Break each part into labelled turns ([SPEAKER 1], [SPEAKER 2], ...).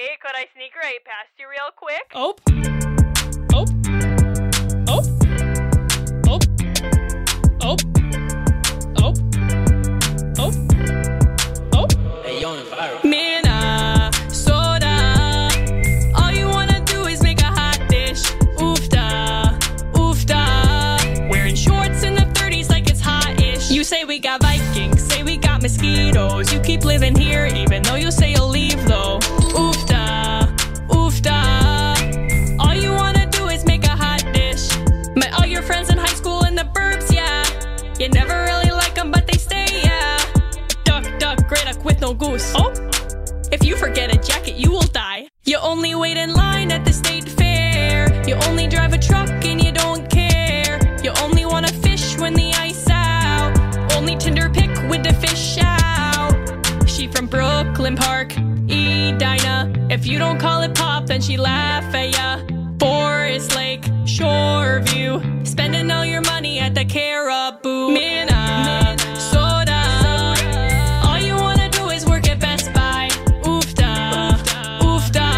[SPEAKER 1] Hey, could I sneak right past you real quick?
[SPEAKER 2] Oh. Oh. Oh. Oh. Oh. Oh. Oh. Oh.
[SPEAKER 3] Hey, yo, environment.
[SPEAKER 2] Minnesota. All you wanna do is make a hot dish. Oofda. Oofda. Wearing shorts in the 30s like it's hot-ish. You say we got Vikings, say we got mosquitoes. You keep living here even though you say she laugh at ya. Forest Lake, Shoreview. Spending all your money at the Caribou. Minnesota. All you wanna do is work at Best Buy. Oofda, oofda.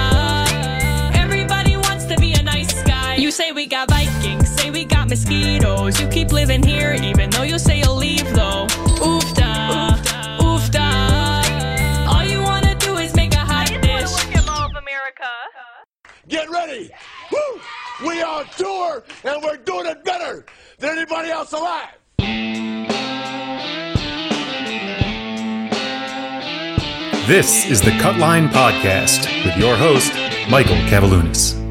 [SPEAKER 2] Everybody wants to be a nice guy. You say we got Vikings, say we got mosquitoes. You keep living here, even though you say you'll leave though. Oofda,
[SPEAKER 4] ready! Woo! We are on tour, and we're doing it better than anybody else alive!
[SPEAKER 5] This is the Cutline Podcast with your host, Michael Kavaliunas.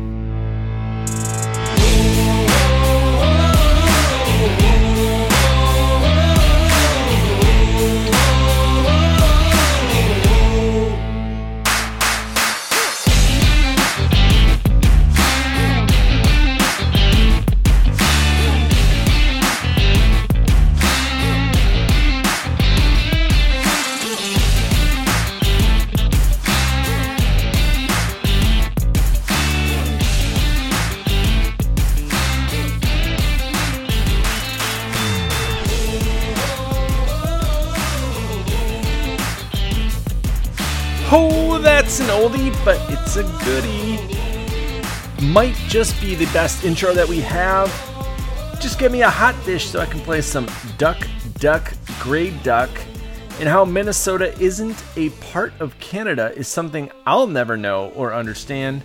[SPEAKER 6] Oh, that's an oldie, but it's a goodie. Might just be the best intro that we have. Just give me a hot dish so I can play some Duck, Duck, Grey Duck. And how Minnesota isn't a part of Canada is something I'll never know or understand.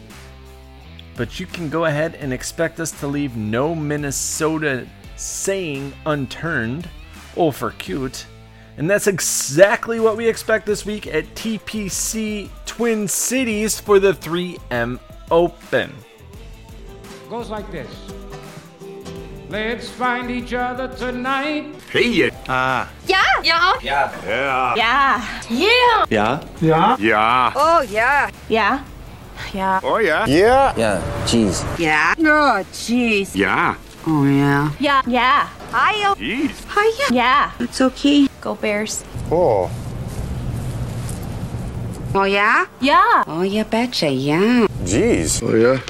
[SPEAKER 6] But you can go ahead and expect us to leave no Minnesota saying unturned. Oh, for cute. And that's exactly what we expect this week at TPC Twin Cities for the 3M Open.
[SPEAKER 7] goes like this. Let's find each other tonight.
[SPEAKER 4] Hey! Ah.
[SPEAKER 8] Yeah.
[SPEAKER 3] Yeah.
[SPEAKER 4] Yeah.
[SPEAKER 3] Yeah.
[SPEAKER 8] Yeah.
[SPEAKER 4] Yeah! Yeah. Yeah. Yeah!
[SPEAKER 3] Oh, yeah. Yeah. Yeah.
[SPEAKER 4] Oh, yeah!
[SPEAKER 8] Yeah. Yeah. Jeez.
[SPEAKER 3] Yeah. Oh, jeez.
[SPEAKER 4] Yeah!
[SPEAKER 3] Oh, yeah. Yeah. Yeah. Hi.
[SPEAKER 4] Jeez!
[SPEAKER 3] Hi. Yeah. It's okay. Go Bears.
[SPEAKER 4] Oh.
[SPEAKER 3] Oh, yeah? Yeah. Oh, yeah, betcha, yeah.
[SPEAKER 4] Jeez! Oh, yeah?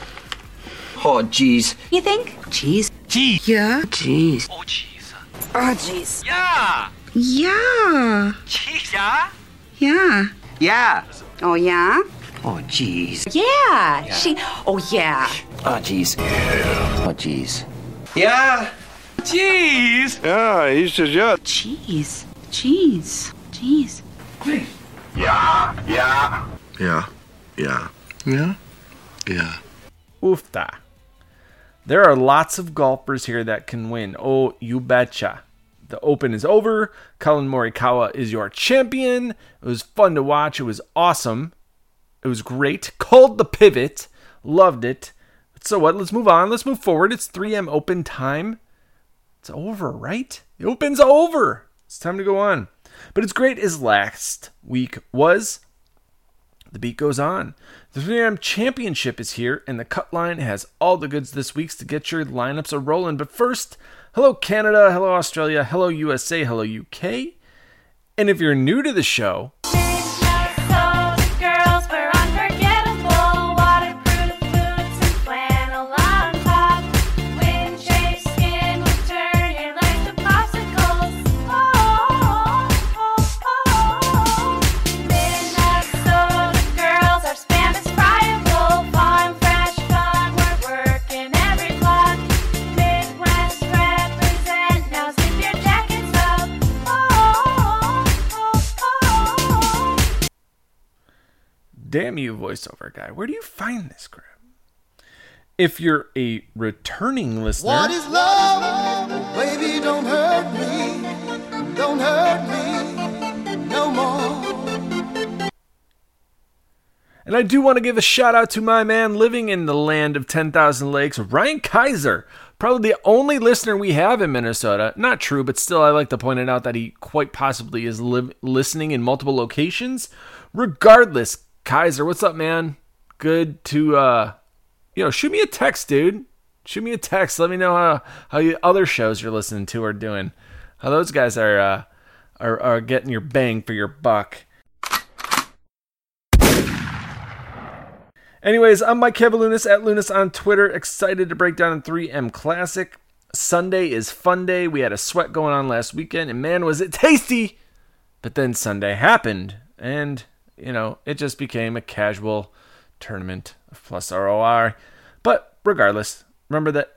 [SPEAKER 8] Oh, jeez.
[SPEAKER 3] You think? Jeez. Jeez. Yeah. Jeez. Oh, jeez. Oh, jeez.
[SPEAKER 8] Yeah.
[SPEAKER 3] Yeah.
[SPEAKER 8] Jeez. Yeah.
[SPEAKER 3] Yeah.
[SPEAKER 8] Yeah.
[SPEAKER 3] Oh, yeah?
[SPEAKER 8] Oh, jeez.
[SPEAKER 3] Yeah. She. Oh, yeah.
[SPEAKER 8] Oh, jeez. Oh, jeez. Yeah. Jeez.
[SPEAKER 4] Yeah, he says yeah.
[SPEAKER 3] Jeez. Jeez. Jeez.
[SPEAKER 4] Yeah! Yeah! Yeah. Yeah. Yeah? Yeah.
[SPEAKER 6] Oofta. There are lots of golfers here that can win. Oh, you betcha. The Open is over. Collin Morikawa is your champion. It was fun to watch. It was awesome. It was great. Called the pivot. Loved it. So what? Let's move on. Let's move forward. It's 3M Open time. It's over, right? The Open's over. It's time to go on. But it's great as last week was. The beat goes on. The 3M Championship is here, and the cut line has all the goods this week to get your lineups a rolling. But first, hello Canada, hello Australia, hello USA, hello UK. And if you're new to the show, Damn you, voiceover guy. Where do you find this crap? If you're a returning listener,
[SPEAKER 9] What is love? Baby, don't hurt me. Don't hurt me no more.
[SPEAKER 6] And I do want to give a shout out to my man living in the land of 10,000 lakes, Ryan Kaiser. Probably the only listener we have in Minnesota. Not true, but still, I like to point it out that he quite possibly is li- listening in multiple locations. Regardless, Kaiser, what's up, man? Good to, uh, you know, shoot me a text, dude. Shoot me a text. Let me know how, how you, other shows you're listening to are doing. How those guys are, uh, are, are getting your bang for your buck. Anyways, I'm Mike Kavaliunas at Lunas on Twitter. Excited to break down a 3M Classic. Sunday is fun day. We had a sweat going on last weekend, and man, was it tasty! But then Sunday happened, and, you know, it just became a casual tournament of plus ROR. But regardless, remember that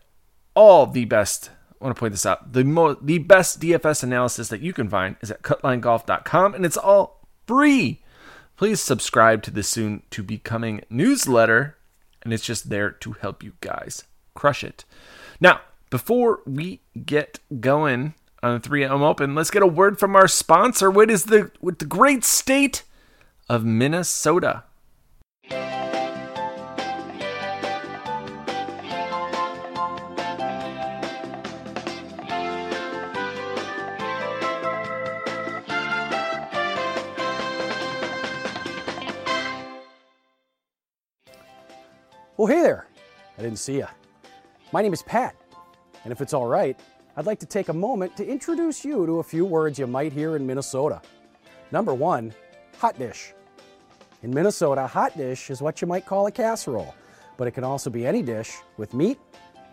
[SPEAKER 6] all the best, I want to point this out, the, mo- the best DFS analysis that you can find is at cutlinegolf.com, and it's all free. Please subscribe to the soon to becoming newsletter and it's just there to help you guys crush it. Now before we get going on the 3m open let's get a word from our sponsor. What is the with the great state of minnesota
[SPEAKER 10] Well, hey there. I didn't see you. My name is Pat, and if it's all right, I'd like to take a moment to introduce you to a few words you might hear in Minnesota. Number one, hot dish. In Minnesota, a hot dish is what you might call a casserole, but it can also be any dish with meat,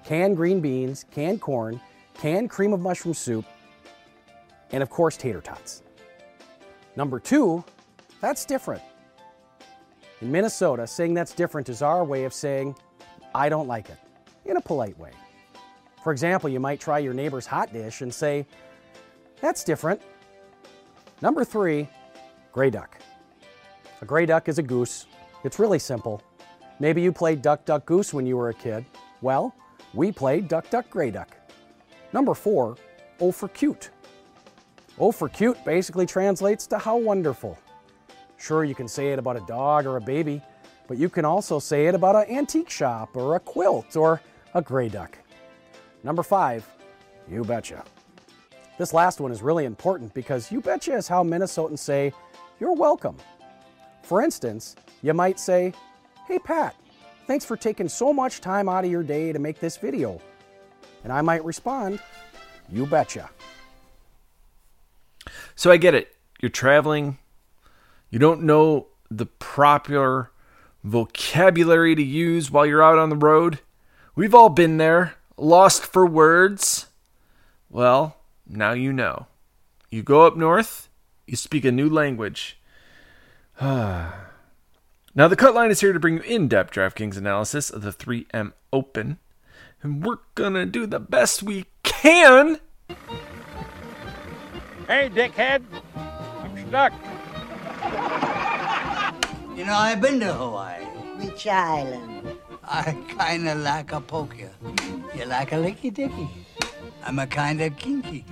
[SPEAKER 10] canned green beans, canned corn, canned cream of mushroom soup, and of course, tater tots. Number two, that's different. In Minnesota, saying that's different is our way of saying, I don't like it, in a polite way. For example, you might try your neighbor's hot dish and say, That's different. Number three, gray duck. A gray duck is a goose. It's really simple. Maybe you played duck, duck, goose when you were a kid. Well, we played duck, duck, gray duck. Number four, O for cute. O for cute basically translates to how wonderful. Sure, you can say it about a dog or a baby, but you can also say it about an antique shop or a quilt or a gray duck. Number five, you betcha. This last one is really important because you betcha is how Minnesotans say, you're welcome. For instance, you might say, hey Pat, thanks for taking so much time out of your day to make this video. And I might respond, you betcha.
[SPEAKER 6] So I get it. You're traveling. You don't know the proper vocabulary to use while you're out on the road. We've all been there, lost for words. Well, now you know. You go up north, you speak a new language. now, the cut line is here to bring you in depth DraftKings analysis of the 3M Open. And we're going to do the best we can.
[SPEAKER 11] Hey, dickhead. I'm stuck.
[SPEAKER 12] You know, I've been to Hawaii.
[SPEAKER 13] Which island?
[SPEAKER 12] I kinda like a poke you. You like a licky dicky. I'm a kinda kinky.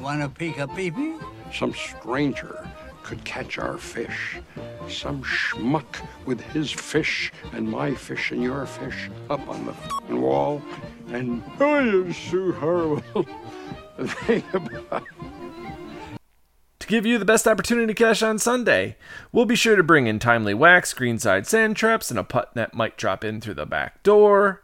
[SPEAKER 12] Wanna peek a peepee?
[SPEAKER 14] Some stranger could catch our fish. Some schmuck with his fish and my fish and your fish up on the wall. And oh, it's so horrible.
[SPEAKER 6] To give you the best opportunity to cash on Sunday, we'll be sure to bring in timely whacks, greenside sand traps, and a putt that might drop in through the back door.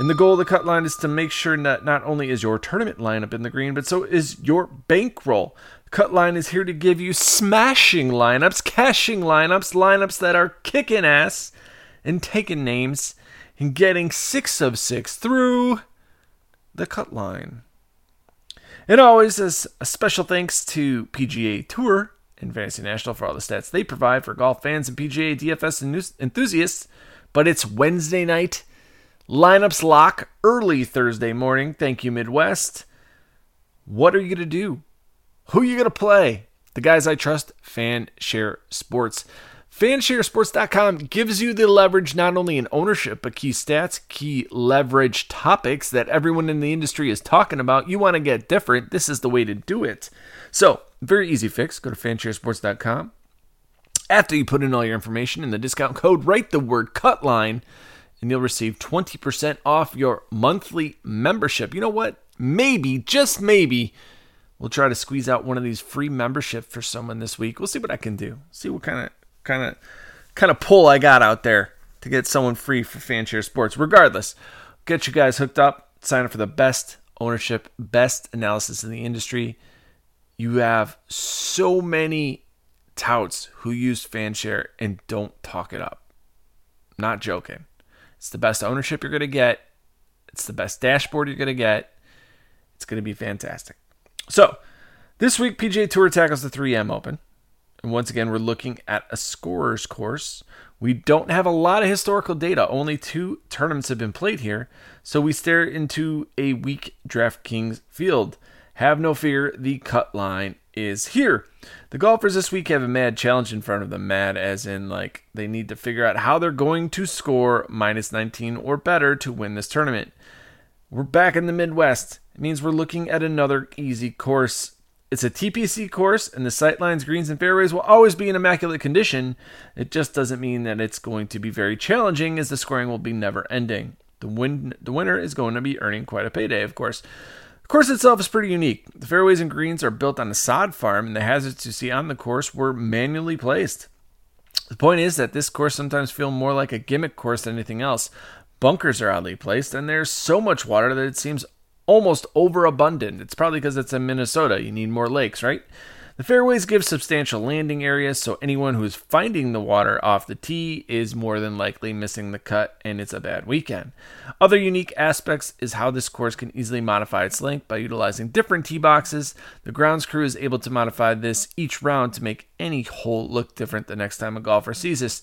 [SPEAKER 6] And the goal of the cut line is to make sure that not only is your tournament lineup in the green, but so is your bankroll. The cut line is here to give you smashing lineups, cashing lineups, lineups that are kicking ass and taking names and getting six of six through the cut line. And always as a special thanks to PGA Tour and Fantasy National for all the stats they provide for golf fans and PGA DFS enthusiasts. But it's Wednesday night. Lineups lock early Thursday morning. Thank you, Midwest. What are you going to do? Who you to play? The guys I trust, Fan Share Sports. Fansharesports.com gives you the leverage not only in ownership, but key stats, key leverage topics that everyone in the industry is talking about. You want to get different, this is the way to do it. So, very easy fix. Go to fansharesports.com. After you put in all your information in the discount code, write the word cutline, and you'll receive 20% off your monthly membership. You know what? Maybe, just maybe, we'll try to squeeze out one of these free memberships for someone this week. We'll see what I can do. See what kind of kind of kind of pull I got out there to get someone free for Fanshare Sports. Regardless, get you guys hooked up. Sign up for the best ownership, best analysis in the industry. You have so many touts who use Fanshare and don't talk it up. Not joking. It's the best ownership you're going to get. It's the best dashboard you're going to get. It's going to be fantastic. So, this week, PGA Tour tackles the 3M Open. And once again, we're looking at a scorer's course. We don't have a lot of historical data. Only two tournaments have been played here. So we stare into a weak DraftKings field. Have no fear, the cut line is here. The golfers this week have a mad challenge in front of them. Mad as in, like, they need to figure out how they're going to score minus 19 or better to win this tournament. We're back in the Midwest. It means we're looking at another easy course. It's a TPC course, and the sightlines, greens, and fairways will always be in immaculate condition. It just doesn't mean that it's going to be very challenging, as the scoring will be never ending. The win, the winner is going to be earning quite a payday, of course. The course itself is pretty unique. The fairways and greens are built on a sod farm, and the hazards you see on the course were manually placed. The point is that this course sometimes feels more like a gimmick course than anything else. Bunkers are oddly placed, and there's so much water that it seems almost overabundant. It's probably because it's in Minnesota. You need more lakes, right? The fairways give substantial landing areas, so anyone who's finding the water off the tee is more than likely missing the cut, and it's a bad weekend. Other unique aspects is how this course can easily modify its length by utilizing different tee boxes. The grounds crew is able to modify this each round to make any hole look different the next time a golfer sees this.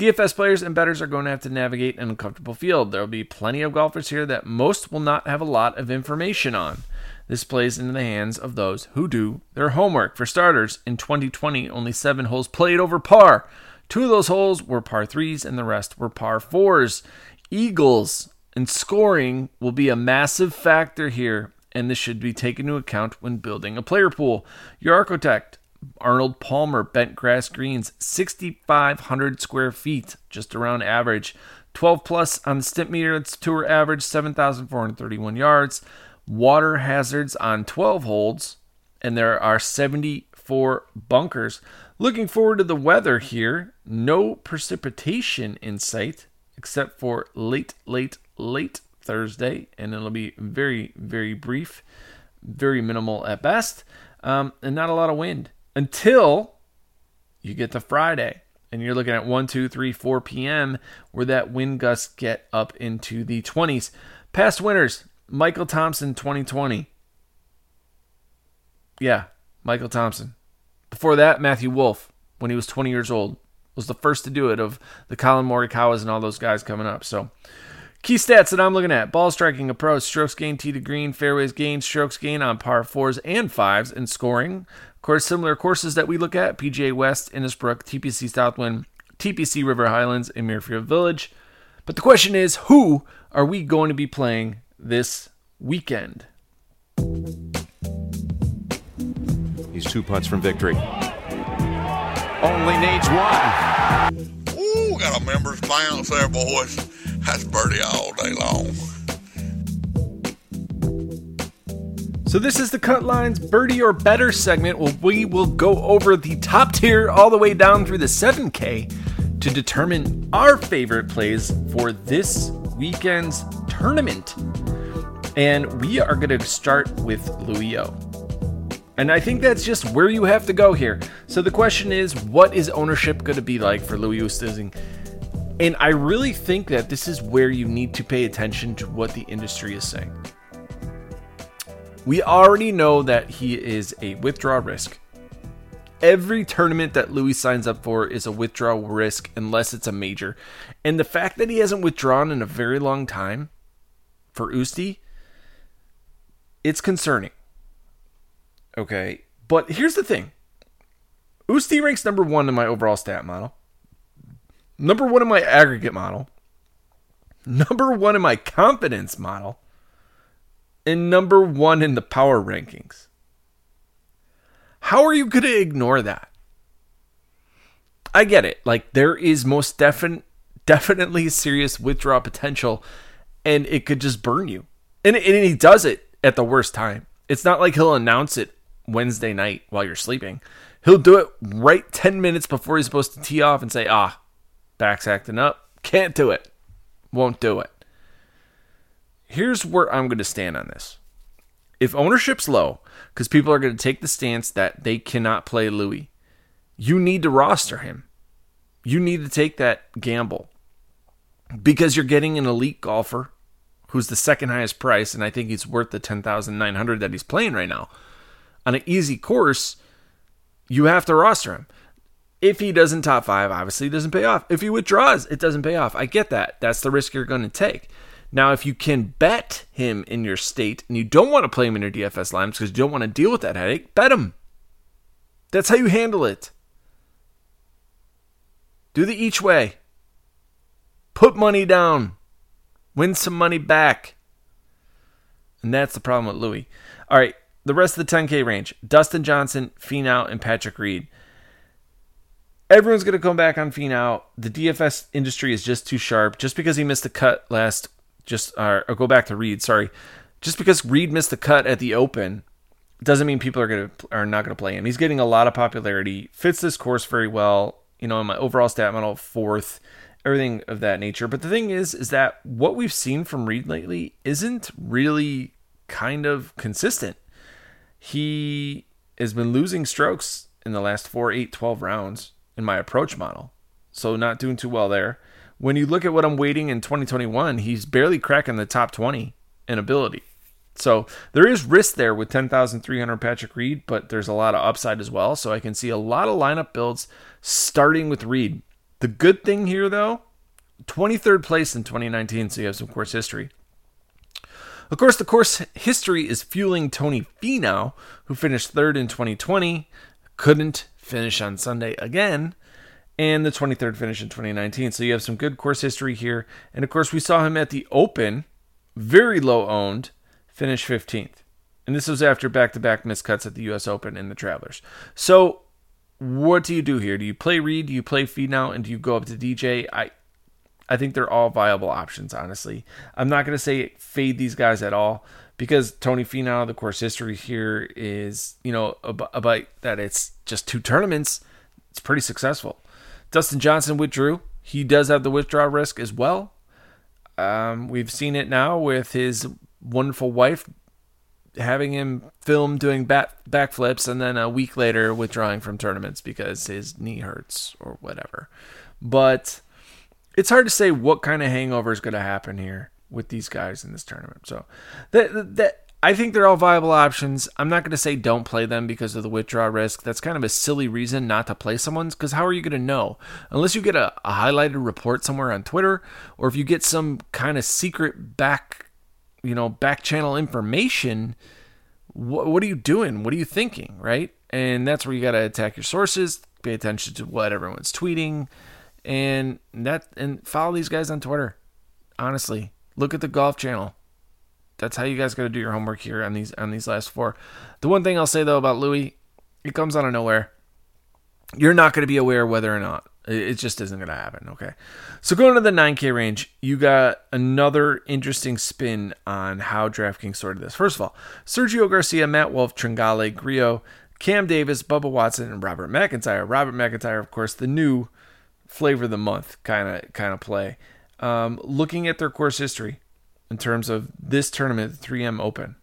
[SPEAKER 6] DFS players and bettors are going to have to navigate an uncomfortable field. There will be plenty of golfers here that most will not have a lot of information on. This plays into the hands of those who do their homework. For starters, in 2020, only seven holes played over par. Two of those holes were par threes, and the rest were par fours. Eagles and scoring will be a massive factor here, and this should be taken into account when building a player pool. Your architect, Arnold Palmer, bent grass greens, 6,500 square feet, just around average. 12 plus on the Stimpmeter, it's tour average, 7,431 yards water hazards on 12 holds, and there are 74 bunkers. Looking forward to the weather here. No precipitation in sight except for late, late, late Thursday, and it'll be very, very brief, very minimal at best, um, and not a lot of wind until you get to Friday. And you're looking at 1, 2, 3, 4 p.m., where that wind gusts get up into the 20s. Past winners Michael Thompson 2020. Yeah, Michael Thompson. Before that, Matthew Wolff, when he was 20 years old, was the first to do it of the Collin Morikawas and all those guys coming up. So, key stats that I'm looking at ball striking approach, strokes gained tee to green, fairways gained, strokes gained on par fours and fives, and scoring. Of course, similar courses that we look at PGA West, Innisbrook, TPC Southwind, TPC River Highlands, and Muirfield Village. But the question is, who are we going to be playing this weekend.
[SPEAKER 15] He's two putts from victory. Only needs one.
[SPEAKER 4] Ooh, got a members bounce there, boys. That's birdie all day long.
[SPEAKER 6] So this is the Cut Lines Birdie or Better segment where we will go over the top tier all the way down through the 7K to determine our favorite plays for this weekend's tournament. And we are going to start with Louis O. And I think that's just where you have to go here. So the question is, what is ownership going to be like for Louis Oosthuizen? And I really think that this is where you need to pay attention to what the industry is saying. We already know that he is a withdrawal risk. Every tournament that Louis signs up for is a withdrawal risk unless it's a major. And the fact that he hasn't withdrawn in a very long time for Usti it's concerning. Okay. But here's the thing Usti ranks number one in my overall stat model. Number one in my aggregate model, number one in my confidence model, and number one in the power rankings. How are you going to ignore that? I get it. Like there is most definite, definitely serious withdrawal potential, and it could just burn you. And, and he does it at the worst time. It's not like he'll announce it Wednesday night while you're sleeping. He'll do it right 10 minutes before he's supposed to tee off and say, ah, back's acting up. Can't do it. Won't do it. Here's where I'm going to stand on this. If ownership's low, because people are going to take the stance that they cannot play Louis, you need to roster him. You need to take that gamble because you're getting an elite golfer who's the second highest price, and I think he's worth the ten thousand nine hundred that he's playing right now. On an easy course, you have to roster him. If he doesn't top five, obviously it doesn't pay off. If he withdraws, it doesn't pay off. I get that. That's the risk you're going to take. Now, if you can bet him in your state and you don't want to play him in your DFS lines because you don't want to deal with that headache, bet him. That's how you handle it. Do the each way. Put money down. Win some money back. And that's the problem with Louis. All right, the rest of the 10K range Dustin Johnson, Finau, and Patrick Reed. Everyone's going to come back on Finau. The DFS industry is just too sharp. Just because he missed the cut last, just or, or go back to Reed. Sorry, just because Reed missed the cut at the Open doesn't mean people are going to are not going to play him. He's getting a lot of popularity. Fits this course very well. You know, in my overall stat model, fourth, everything of that nature. But the thing is, is that what we've seen from Reed lately isn't really kind of consistent. He has been losing strokes in the last 4, 8, 12 rounds in my approach model. So not doing too well there. When you look at what I'm waiting in 2021, he's barely cracking the top 20 in ability. So there is risk there with 10,300 Patrick Reed, but there's a lot of upside as well. So I can see a lot of lineup builds starting with Reed. The good thing here, though, 23rd place in 2019, so you have some course history. Of course, the course history is fueling Tony Finau, who finished third in 2020, couldn't finish on Sunday again, and the 23rd finish in 2019. So you have some good course history here. And of course, we saw him at the Open, very low owned, finish 15th. And this was after back to back miscuts at the US Open and the Travelers. So what do you do here? Do you play Reed? Do you play Finau? And do you go up to DJ? I I think they're all viable options, honestly. I'm not going to say fade these guys at all because Tony Finau, the course history here is, you know, about, that it's just two tournaments. It's pretty successful. Dustin Johnson withdrew. He does have the withdrawal risk as well. Um, we've seen it now with his wonderful wife having him film doing back backflips and then a week later withdrawing from tournaments because his knee hurts or whatever. But it's hard to say what kind of hangover is going to happen here with these guys in this tournament. So that that I think they're all viable options. I'm not going to say don't play them because of the withdrawal risk. That's kind of a silly reason not to play someone's because how are you going to know? Unless you get a, a highlighted report somewhere on Twitter or if you get some kind of secret back you know, back channel information, what, what are you doing? What are you thinking? Right. And that's where you got to attack your sources, pay attention to what everyone's tweeting, and that, and follow these guys on Twitter. Honestly, look at the golf channel. That's how you guys got to do your homework here on these on these last four. The one thing I'll say though about Louis, it comes out of nowhere. You're not going to be aware whether or not it just isn't going to happen. Okay. So going to the 9K range, you got another interesting spin on how DraftKings sorted this. First of all, Sergio Garcia, Matt Wolff, Tringale, Grillo, Cam Davis, Bubba Watson, and Robert MacIntyre. Robert MacIntyre, of course, the new flavor of the month kind of kind of play. Um, looking at their course history in terms of this tournament, the 3M Open.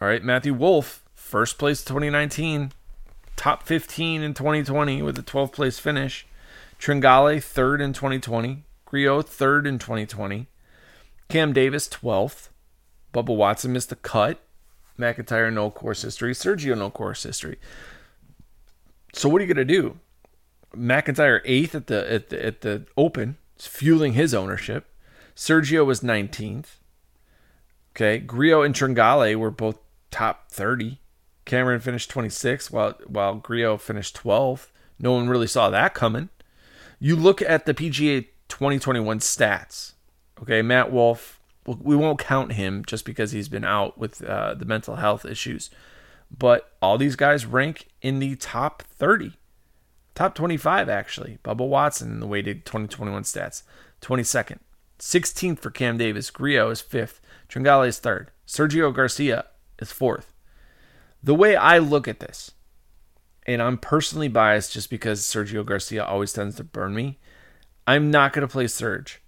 [SPEAKER 6] All right, Matthew Wolff, first place 2019, top 15 in 2020 with a 12th place finish. Tringale, third in 2020. Grillo, third in 2020. Cam Davis, 12th. Bubba Watson missed the cut. MacIntyre, no course history. Sergio, no course history. So what are you going to do? MacIntyre, eighth at the, at the, at the Open, is fueling his ownership. Sergio was 19th. Okay. Grillo and Tringale were both top 30. Cameron finished 26th while while Grillo finished 12th. No one really saw that coming. You look at the PGA 2021 stats. Okay, Matt Wolff, we won't count him just because he's been out with uh, the mental health issues. But all these guys rank in the top 30, top 25, actually. Bubba Watson in the weighted 2021 stats, 22nd. 16th for Cam Davis. Grillo is 5th. Tringale is 3rd. Sergio Garcia is 4th. The way I look at this, and I'm personally biased just because Sergio Garcia always tends to burn me, I'm not going to play Serge.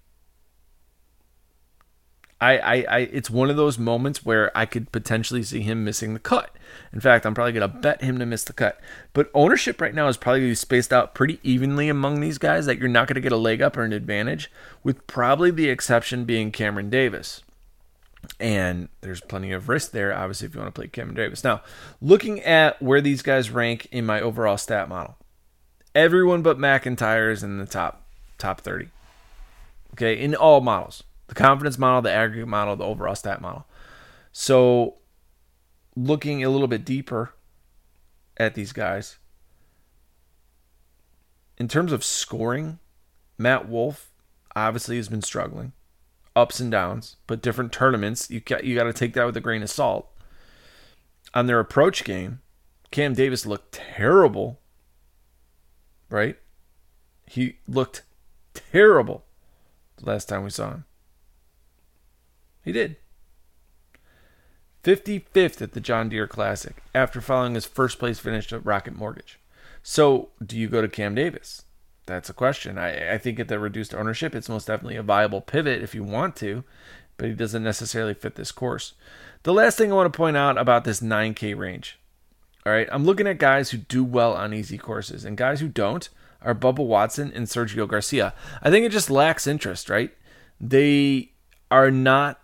[SPEAKER 6] I, I, I, it's one of those moments where I could potentially see him missing the cut. In fact, I'm probably going to bet him to miss the cut. But ownership right now is probably spaced out pretty evenly among these guys that you're not going to get a leg up or an advantage, with probably the exception being Cameron Davis. And there's plenty of risk there, obviously, if you want to play Cameron Davis. Now, looking at where these guys rank in my overall stat model, everyone but MacIntyre is in the top top 30. Okay, in all models the confidence model, the aggregate model, the overall stat model. So, looking a little bit deeper at these guys, in terms of scoring, Matt Wolff obviously has been struggling, ups and downs, but different tournaments, you got, you got to take that with a grain of salt. On their approach game, Cam Davis looked terrible, right? He looked terrible the last time we saw him. He did. 55th at the John Deere Classic after following his first place finish at Rocket Mortgage. So, do you go to Cam Davis? That's a question. I, I think at the reduced ownership, it's most definitely a viable pivot if you want to, but he doesn't necessarily fit this course. The last thing I want to point out about this 9K range. All right, I'm looking at guys who do well on easy courses, and guys who don't are Bubba Watson and Sergio Garcia. I think it just lacks interest, right? They are not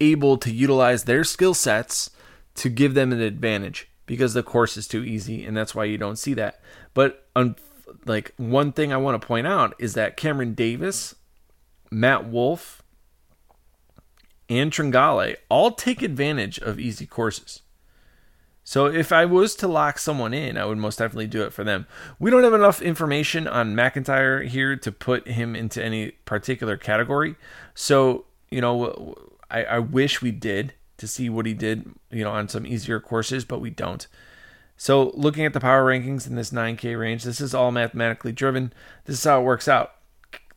[SPEAKER 6] able to utilize their skill sets to give them an advantage because the course is too easy and that's why you don't see that. But um, like one thing I want to point out is that Cameron Davis, Matt Wolff, and Tringale all take advantage of easy courses. So if I was to lock someone in, I would most definitely do it for them. We don't have enough information on MacIntyre here to put him into any particular category. So, you know, I, I wish we did to see what he did, you know, on some easier courses, but we don't. So looking at the power rankings in this 9K range, this is all mathematically driven. This is how it works out.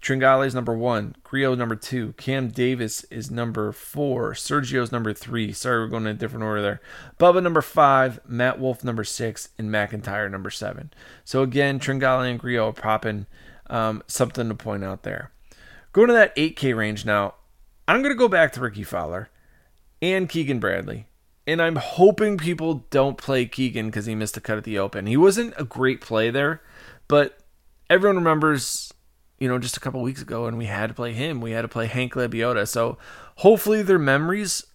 [SPEAKER 6] Tringale is number one, Grillo number two, Cam Davis is number four, Sergio's number three. Sorry, we're going in a different order there. Bubba number five, Matt Wolff number six, and MacIntyre number seven. So again, Tringale and Grillo are popping. Um, something to point out there. Going to that 8K range now, I'm going to go back to Rickie Fowler and Keegan Bradley. And I'm hoping people don't play Keegan because he missed a cut at the Open. He wasn't a great play there, but everyone remembers, you know, just a couple weeks ago and we had to play him. We had to play Hank Lebioda. So hopefully their memories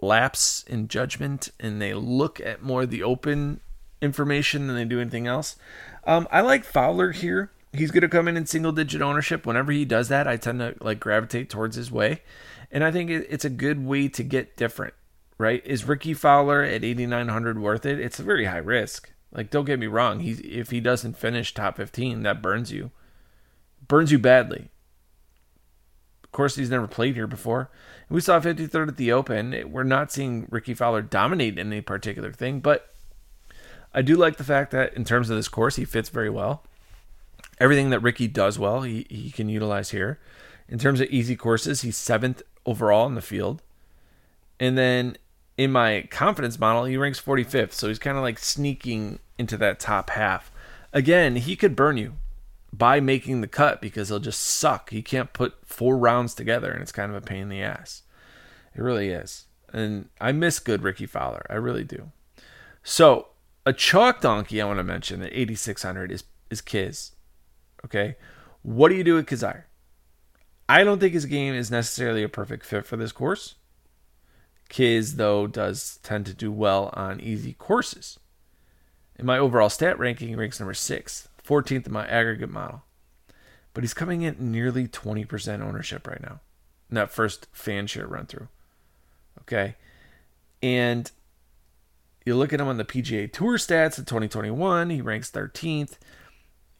[SPEAKER 6] lapse in judgment and they look at more the Open information than they do anything else. Um, I like Fowler here he's going to come in in single digit ownership. Whenever he does that, I tend to like gravitate towards his way. And I think it's a good way to get different, right? Is Rickie Fowler at 8,900 worth it? It's a very high risk. Like, don't get me wrong. He, if he doesn't finish top 15, that burns you. Burns you badly. Of course, he's never played here before. We saw 53rd at the Open. We're not seeing Rickie Fowler dominate any particular thing, but I do like the fact that in terms of this course, he fits very well everything that Rickie does well, he, he can utilize here. In terms of easy courses, he's seventh overall in the field. And then in my confidence model, he ranks 45th. So he's kind of like sneaking into that top half. Again, he could burn you by making the cut because he'll just suck. He can't put four rounds together, and it's kind of a pain in the ass. It really is. And I miss good Rickie Fowler. I really do. So, a chalk donkey I want to mention at 8,600 is, is Kiz. Okay. What do you do with Kizzire? I don't think his game is necessarily a perfect fit for this course. Kiz, though, does tend to do well on easy courses. In my overall stat ranking, he ranks number six, 14th in my aggregate model. But he's coming in nearly 20% ownership right now in that first fan share run through. Okay. And you look at him on the PGA Tour stats in 2021, he ranks 13th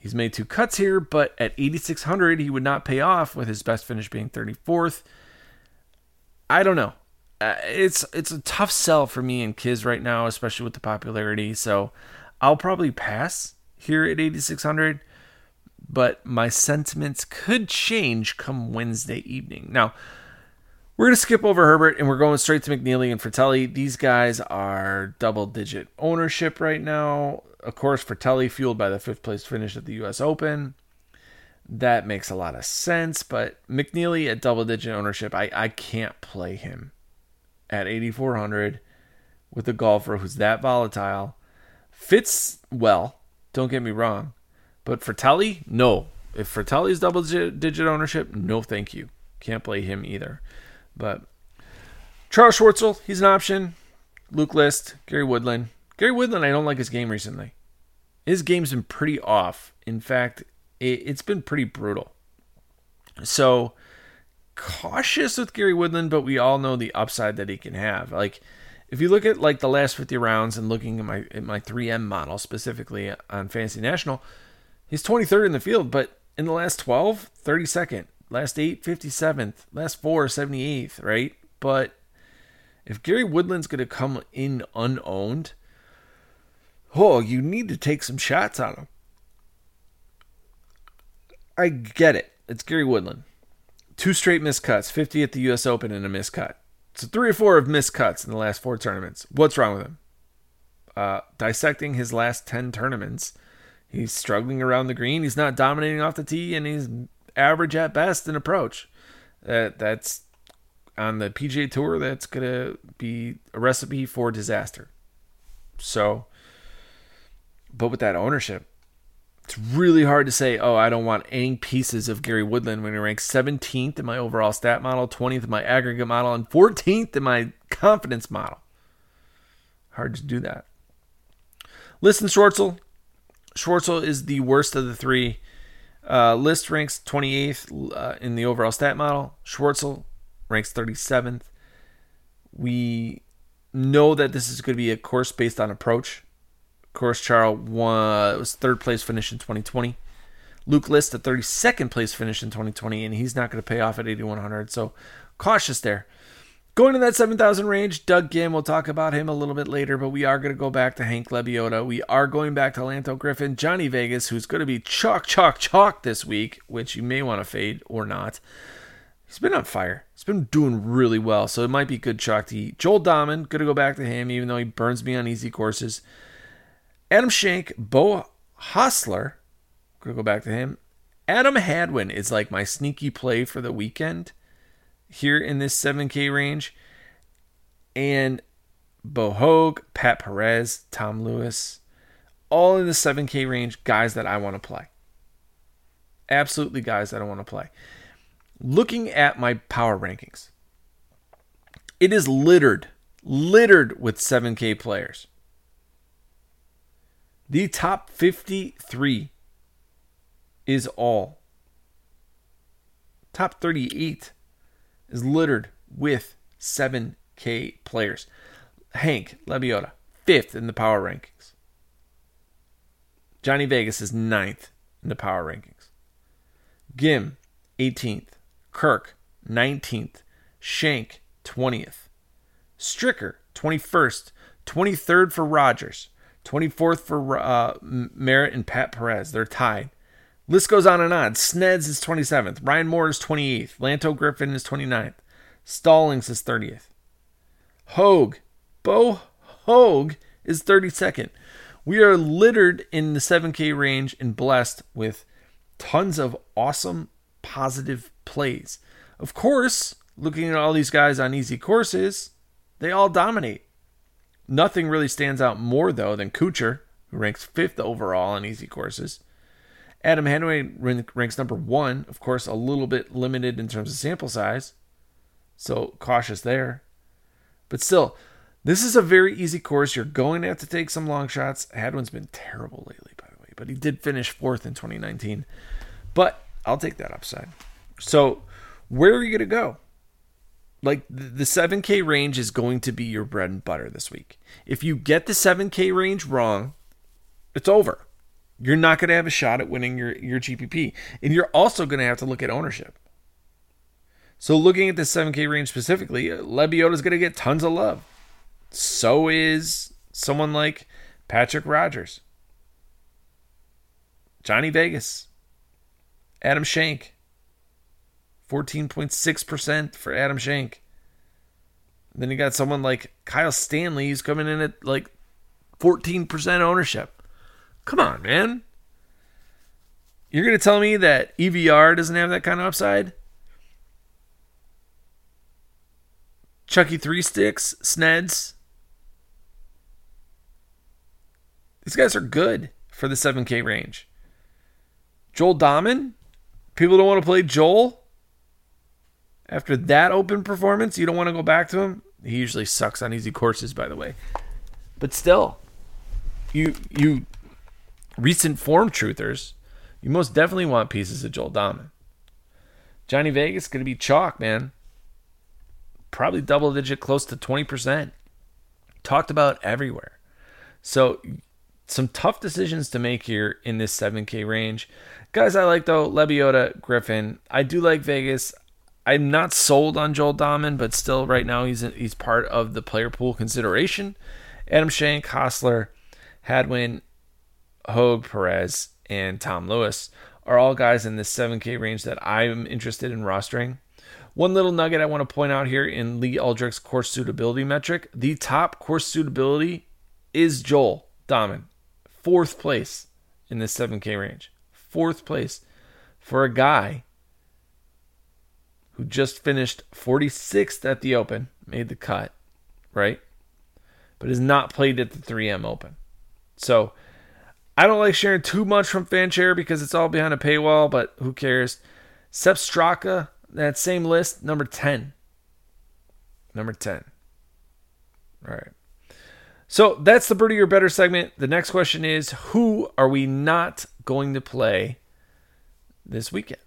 [SPEAKER 6] He's made two cuts here, but at 8,600, he would not pay off with his best finish being 34th. I don't know. Uh, it's it's a tough sell for me and Kiz right now, especially with the popularity. So I'll probably pass here at 8,600, but my sentiments could change come Wednesday evening. Now, we're going to skip over Herbert and we're going straight to McNealy and Frittelli. These guys are double digit ownership right now of course, Frittelli fueled by the fifth place finish at the U.S. Open. That makes a lot of sense, but McNealy at double digit ownership, I, I can't play him at 8,400 with a golfer who's that volatile. Fits well, don't get me wrong, but Frittelli, no. If Frittelli's double digit ownership, no thank you. Can't play him either. But Charles Schwartzel, he's an option. Luke List, Gary Woodland, Gary Woodland, I don't like his game recently. His game's been pretty off. In fact, it, has been pretty brutal. So cautious with Gary Woodland, but we all know the upside that he can have. Like if you look at like the last 50 rounds and looking at my at my 3M model specifically on Fantasy National, he's 23rd in the field, but in the last 12, 32nd, last 8, 57th, last 4, 78th, right? But if Gary Woodland's going to come in unowned, oh, you need to take some shots on him. I get it. It's Gary Woodland. Two straight miscuts, 50 at the US Open and a miscut. cut. So three or four of miscuts in the last four tournaments. What's wrong with him? Uh, dissecting his last 10 tournaments, he's struggling around the green. He's not dominating off the tee, and he's average at best in approach. That that's on the PGA Tour. That's gonna be a recipe for disaster. So but with that ownership, it's really hard to say, oh, I don't want any pieces of Gary Woodland when he ranks 17th in my overall stat model, 20th in my aggregate model, and 14th in my confidence model. Hard to do that. Listen, Schwartzel. Schwartzel is the worst of the three. Uh, List ranks 28th uh, in the overall stat model. Schwartzel ranks 37th. We know that this is going to be a course based on approach. Of course, Charles won, was third place finish in 2020. Luke List, a 32nd place finish in 2020, and he's not going to pay off at 8,100. So cautious there. Going to that 7,000 range, Doug Ghim, we'll talk about him a little bit later, but we are going to go back to Hank Lebioda. We are going back to Lanto Griffin, Johnny Vegas, who's going to be chalk, chalk, chalk this week, which you may want to fade or not. He's been on fire. He's been doing really well, so it might be good chalk to eat. Joel Dahmen, going to go back to him, even though he burns me on easy courses. Adam Schenk, Beau Hossler, gonna go back to him. Adam Hadwin is like my sneaky play for the weekend here in this 7K range. And Bo Hoag, Pat Perez, Tom Lewis, all in the 7K range, guys that I want to play. Absolutely guys that I want to play. Looking at my power rankings, it is littered, littered with 7K players. The top 53 is all. Top 38 is littered with 7K players. Hank Lebioda, fifth in the power rankings. Johnny Vegas is ninth in the power rankings. Ghim, 18th. Kirk, 19th. Shank, 20th. Stricker, 21st. 23rd for Rodgers. 24th for uh, Merritt and Pat Perez. They're tied. List goes on and on. Sneds is 27th. Ryan Moore is 28th. Lanto Griffin is 29th. Stallings is 30th. Hogue, Bo Hoag is 32nd. We are littered in the 7K range and blessed with tons of awesome, positive plays. Of course, looking at all these guys on easy courses, they all dominate. Nothing really stands out more, though, than Kuchar, who ranks fifth overall on easy courses. Adam Hadwin ranks number one, of course, a little bit limited in terms of sample size. So cautious there. But still, this is a very easy course. You're going to have to take some long shots. Hadwin's been terrible lately, by the way, but he did finish fourth in 2019. But I'll take that upside. So, where are you going to go? like the 7K range is going to be your bread and butter this week. If you get the 7K range wrong, it's over. You're not going to have a shot at winning your, your GPP. And you're also going to have to look at ownership. So, looking at the 7K range specifically, Lebioda is going to get tons of love. So is someone like Patrick Rodgers, Johnny Vegas, Adam Schenk. 14.6% for Adam Schenk. Then you got someone like Kyle Stanley who's coming in at like 14% ownership. Come on, man. You're going to tell me that EVR doesn't have that kind of upside? Chucky Three Sticks, Sneds. These guys are good for the 7K range. Joel Dahmen? People don't want to play Joel? After that open performance, you don't want to go back to him? He usually sucks on easy courses, by the way. But still, you you recent form truthers, you most definitely want pieces of Joel Dahmen. Johnny Vegas going to be chalk, man. Probably double digit, close to 20%. Talked about everywhere. So, some tough decisions to make here in this 7K range. Guys, I like though Lebioda, Griffin. I do like Vegas. I'm not sold on Joel Dahmen, but still, right now he's he's part of the player pool consideration. Adam Schenk, Hossler, Hadwin, Hoag, Perez, and Tom Lewis are all guys in this 7K range that I'm interested in rostering. One little nugget I want to point out here in Lee Alldrick's course suitability metric the top course suitability is Joel Dahmen, fourth place in this 7K range. Fourth place for a guy who just finished 46th at the Open, made the cut, right? But has not played at the 3M Open. So I don't like sharing too much from Fanshare because it's all behind a paywall, but who cares? Sepp Straka, that same list, number 10. Number 10. All right. So that's the Birdie or Better segment. The next question is Who are we not going to play this weekend?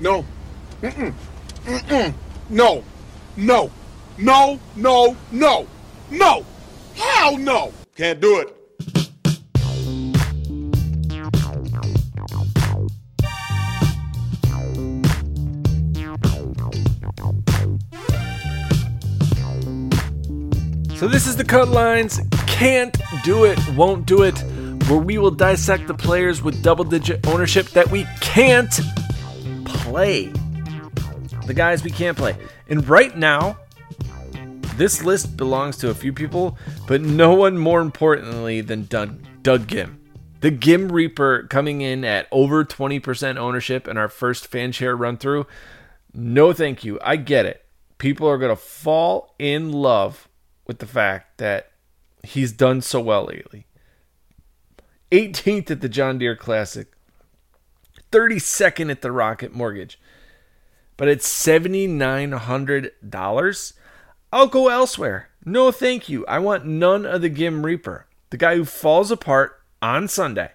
[SPEAKER 4] No. Mm-mm. Mm-mm. No. No. No. No. No. No. Hell no. Can't do it.
[SPEAKER 6] So this is the cut lines. Can't do it, won't do it. Where we will dissect the players with double digit ownership that we can't play. The guys we can't play. And right now, this list belongs to a few people, but no one more importantly than Doug, Doug Ghim. The Ghim Reaper coming in at over 20% ownership in our first fan share run through. No, thank you. I get it. People are going to fall in love with the fact that he's done so well lately. 18th at the John Deere Classic, 32nd at the Rocket Mortgage. But at $7,900, I'll go elsewhere. No, thank you. I want none of the Ghim Reaper. The guy who falls apart on Sunday.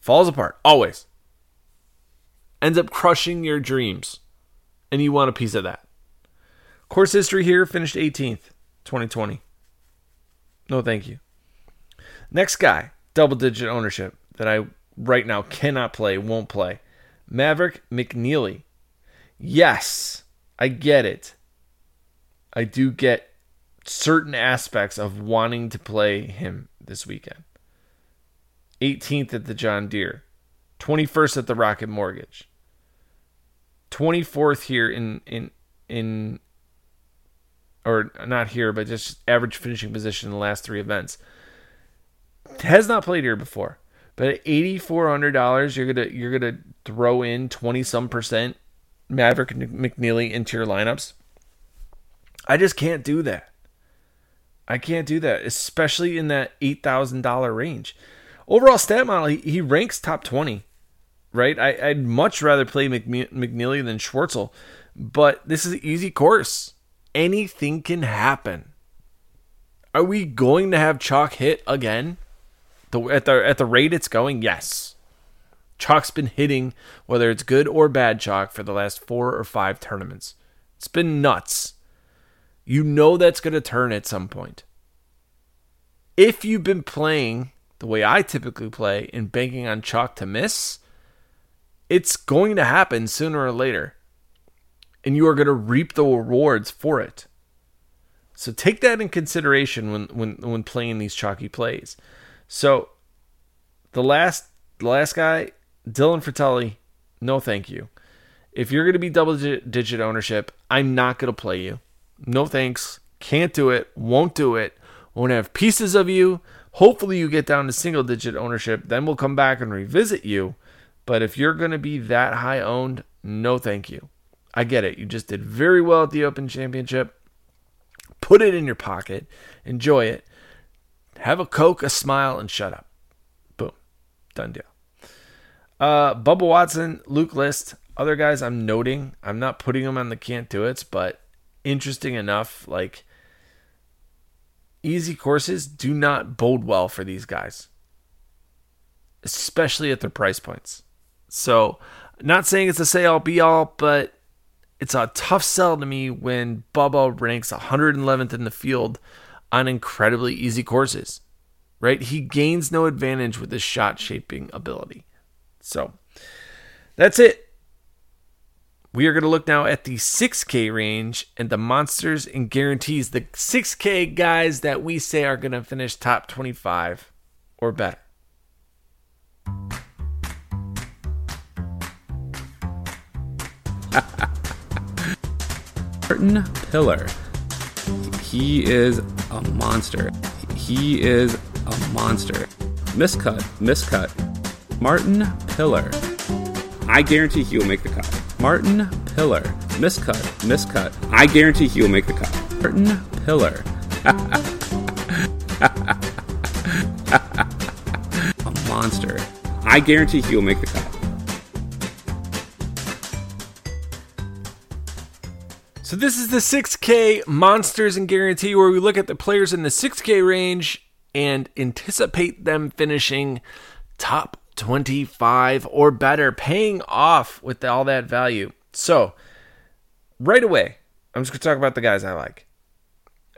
[SPEAKER 6] Falls apart, always. Ends up crushing your dreams. And you want a piece of that. Course history here finished 18th, 2020. No, thank you. Next guy, double digit ownership that I right now cannot play, won't play. Maverick McNealy. Yes, I get it. I do get certain aspects of wanting to play him this weekend. 18th at the John Deere, 21st at the Rocket Mortgage, 24th here in in in or not here, but just average finishing position in the last three events. Has not played here before, but at eighty four hundred dollars, you're gonna you're gonna throw in twenty some percent Maverick McNealy into your lineups. I just can't do that. I can't do that, especially in that eight thousand dollar range. Overall stat model, he, he ranks top twenty, right? I, would much rather play McNealy than Schwartzel, but this is an easy course. Anything can happen. Are we going to have chalk hit again? The, at the at the rate it's going, yes. Chalk's been hitting, whether it's good or bad chalk, for the last four or five tournaments. It's been nuts. You know that's going to turn at some point. If you've been playing the way I typically play and banking on chalk to miss, it's going to happen sooner or later. And you are going to reap the rewards for it. So take that in consideration when when when playing these chalky plays. So the last the last guy, Dylan Frittelli, no thank you. If you're going to be double digit ownership, I'm not going to play you. No thanks. Can't do it. Won't do it. Won't have pieces of you. Hopefully, you get down to single digit ownership. Then we'll come back and revisit you. But if you're going to be that high owned, no thank you. I get it. You just did very well at the Open Championship. Put it in your pocket. Enjoy it. Have a Coke, a smile, and shut up. Boom. Done deal. Uh, Bubba Watson, Luke List, other guys I'm noting. I'm not putting them on the can't do it's, but interesting enough, like easy courses do not bode well for these guys, especially at their price points. So, not saying it's a say all be all, but it's a tough sell to me when Bubba ranks 111th in the field on incredibly easy courses, right? He gains no advantage with his shot shaping ability. So, that's it. We are going to look now at the 6K range and the monsters and guarantees. The 6K guys that we say are going to finish top 25 or better.
[SPEAKER 16] Martin Piller. He is a monster. He is a monster. Miscut, miscut. Martin Piller. I guarantee he will make the cut. Martin Piller. Miscut, miscut. I guarantee he will make the cut. Martin Piller. a monster. I guarantee he will make the cut.
[SPEAKER 6] So this is the 6K Monsters and Guarantee where we look at the players in the 6K range and anticipate them finishing top 25 or better, paying off with all that value. So, right away, I'm just going to talk about the guys I like.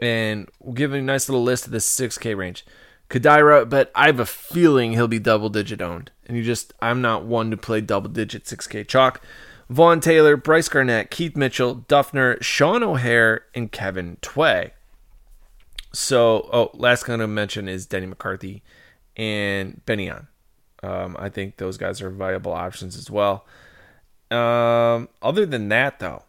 [SPEAKER 6] And we'll give a nice little list of the 6K range. Kodaira, but I have a feeling he'll be double digit owned. And you just, I'm not one to play double digit 6K chalk. Vaughn Taylor, Brice Garnett, Keith Mitchell, Dufner, Sean O'Hair, and Kevin Tway. So, oh, last going to mention is Denny McCarthy and Benny On. Um, I think those guys are viable options as well. Um, other than that, though,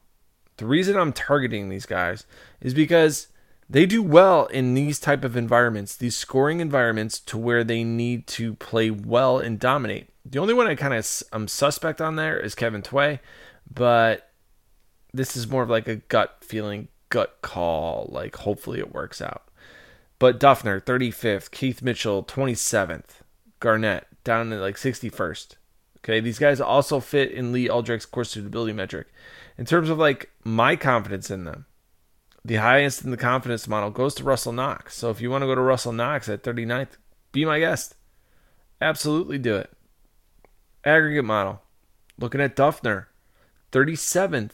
[SPEAKER 6] the reason I'm targeting these guys is because they do well in these type of environments, these scoring environments, to where they need to play well and dominate. The only one I kind of I'm suspect on there is Kevin Tway, but this is more of like a gut feeling, gut call. Like hopefully it works out. But Dufner 35th, Keith Mitchell, 27th, Garnett down to like 61st. Okay, these guys also fit in Lee Alldrick's course suitability metric. In terms of like my confidence in them, the highest in the confidence model goes to Russell Knox. So if you want to go to Russell Knox at 39th, be my guest. Absolutely do it aggregate model. Looking at Dufner, 37th.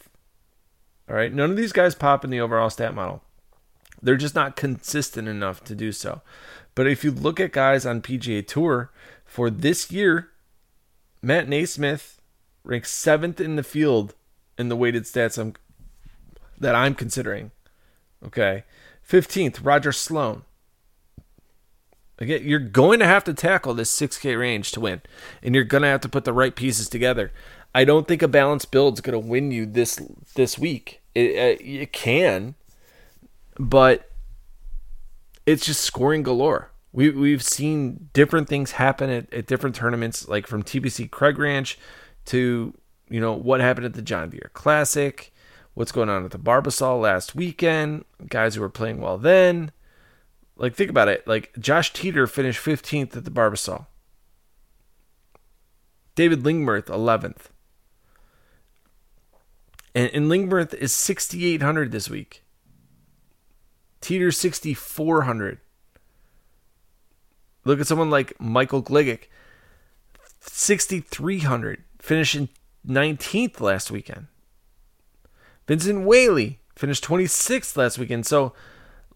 [SPEAKER 6] All right, none of these guys pop in the overall stat model. They're just not consistent enough to do so. But if you look at guys on PGA Tour for this year, Matt NeSmith ranks seventh in the field in the weighted stats I'm, that I'm considering. Okay. 15th, Roger Sloan. Again, you're going to have to tackle this 6K range to win, and you're going to have to put the right pieces together. I don't think a balanced build is going to win you this this week. It, uh, it can, but it's just scoring galore. We we've seen different things happen at, at different tournaments, like from TPC Craig Ranch to you know what happened at the John Deere Classic, what's going on at the Barbasol last weekend, guys who were playing well then like, think about it. Like, Josh Teater finished 15th at the Barbasol. David Lingmerth, 11th. And, and Lingmerth is 6,800 this week. Teeter, 6,400. Look at someone like Michael Gligic, 6,300, finishing 19th last weekend. Vincent Whaley finished 26th last weekend. So,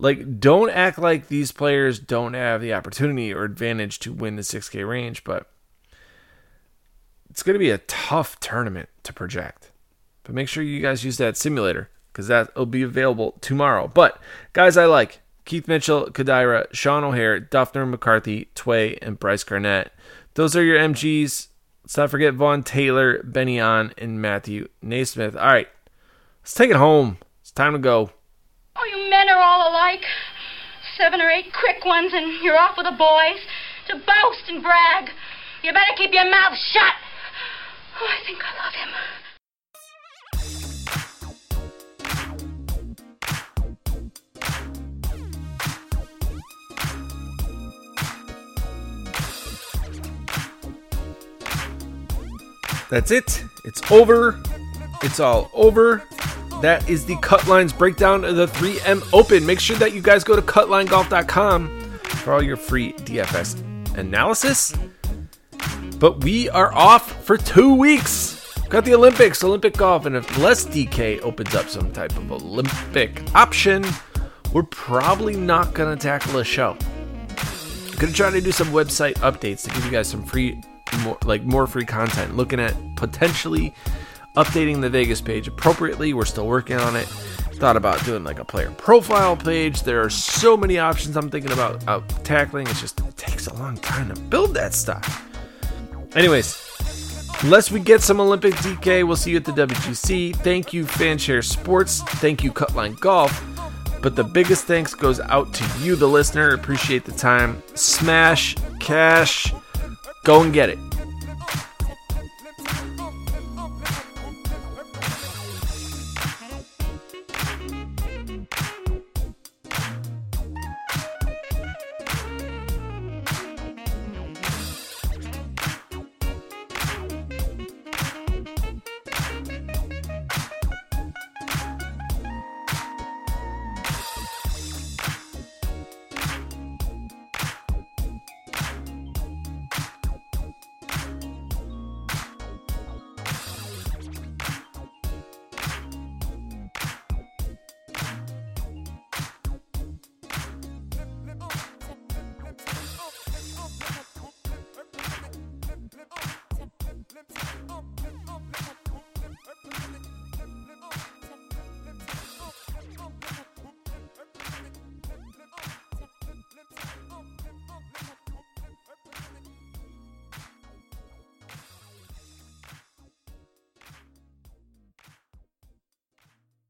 [SPEAKER 6] Like, don't act like these players don't have the opportunity or advantage to win the 6K range, but it's going to be a tough tournament to project. But make sure you guys use that simulator because that'll be available tomorrow. But guys, I like Keith Mitchell, Kodaira, Sean O'Hair, Dufner, McCarthy, Tway, and Brice Garnett. Those are your MGs. Let's not forget Vaughn Taylor, Benny On, and Matthew NeSmith. All right, let's take it home. It's time to go.
[SPEAKER 17] Oh, you men are all alike. Seven or eight quick ones, and you're off with the boys to boast and brag. You better keep your mouth shut. Oh, I think I love him.
[SPEAKER 6] That's it. It's over. It's all over. That is the Cutlines breakdown of the 3M Open. Make sure that you guys go to cutlinegolf.com for all your free DFS analysis. But we are off for two weeks. Got the Olympics, Olympic golf, and unless DK opens up some type of Olympic option, we're probably not going to tackle a show. I'm going to try to do some website updates to give you guys some free more like more free content looking at potentially updating the vegas page appropriately. We're still working on it. Thought about doing like a player profile page. There are so many options i'm thinking about uh, tackling. It's just it takes a long time to build that stuff. Anyways unless we get some olympic dk we'll see you at the wgc thank you fanshare sports. Thank you cutline golf. But the biggest thanks goes out to you the listener. Appreciate the time. Smash cash. Go and get it.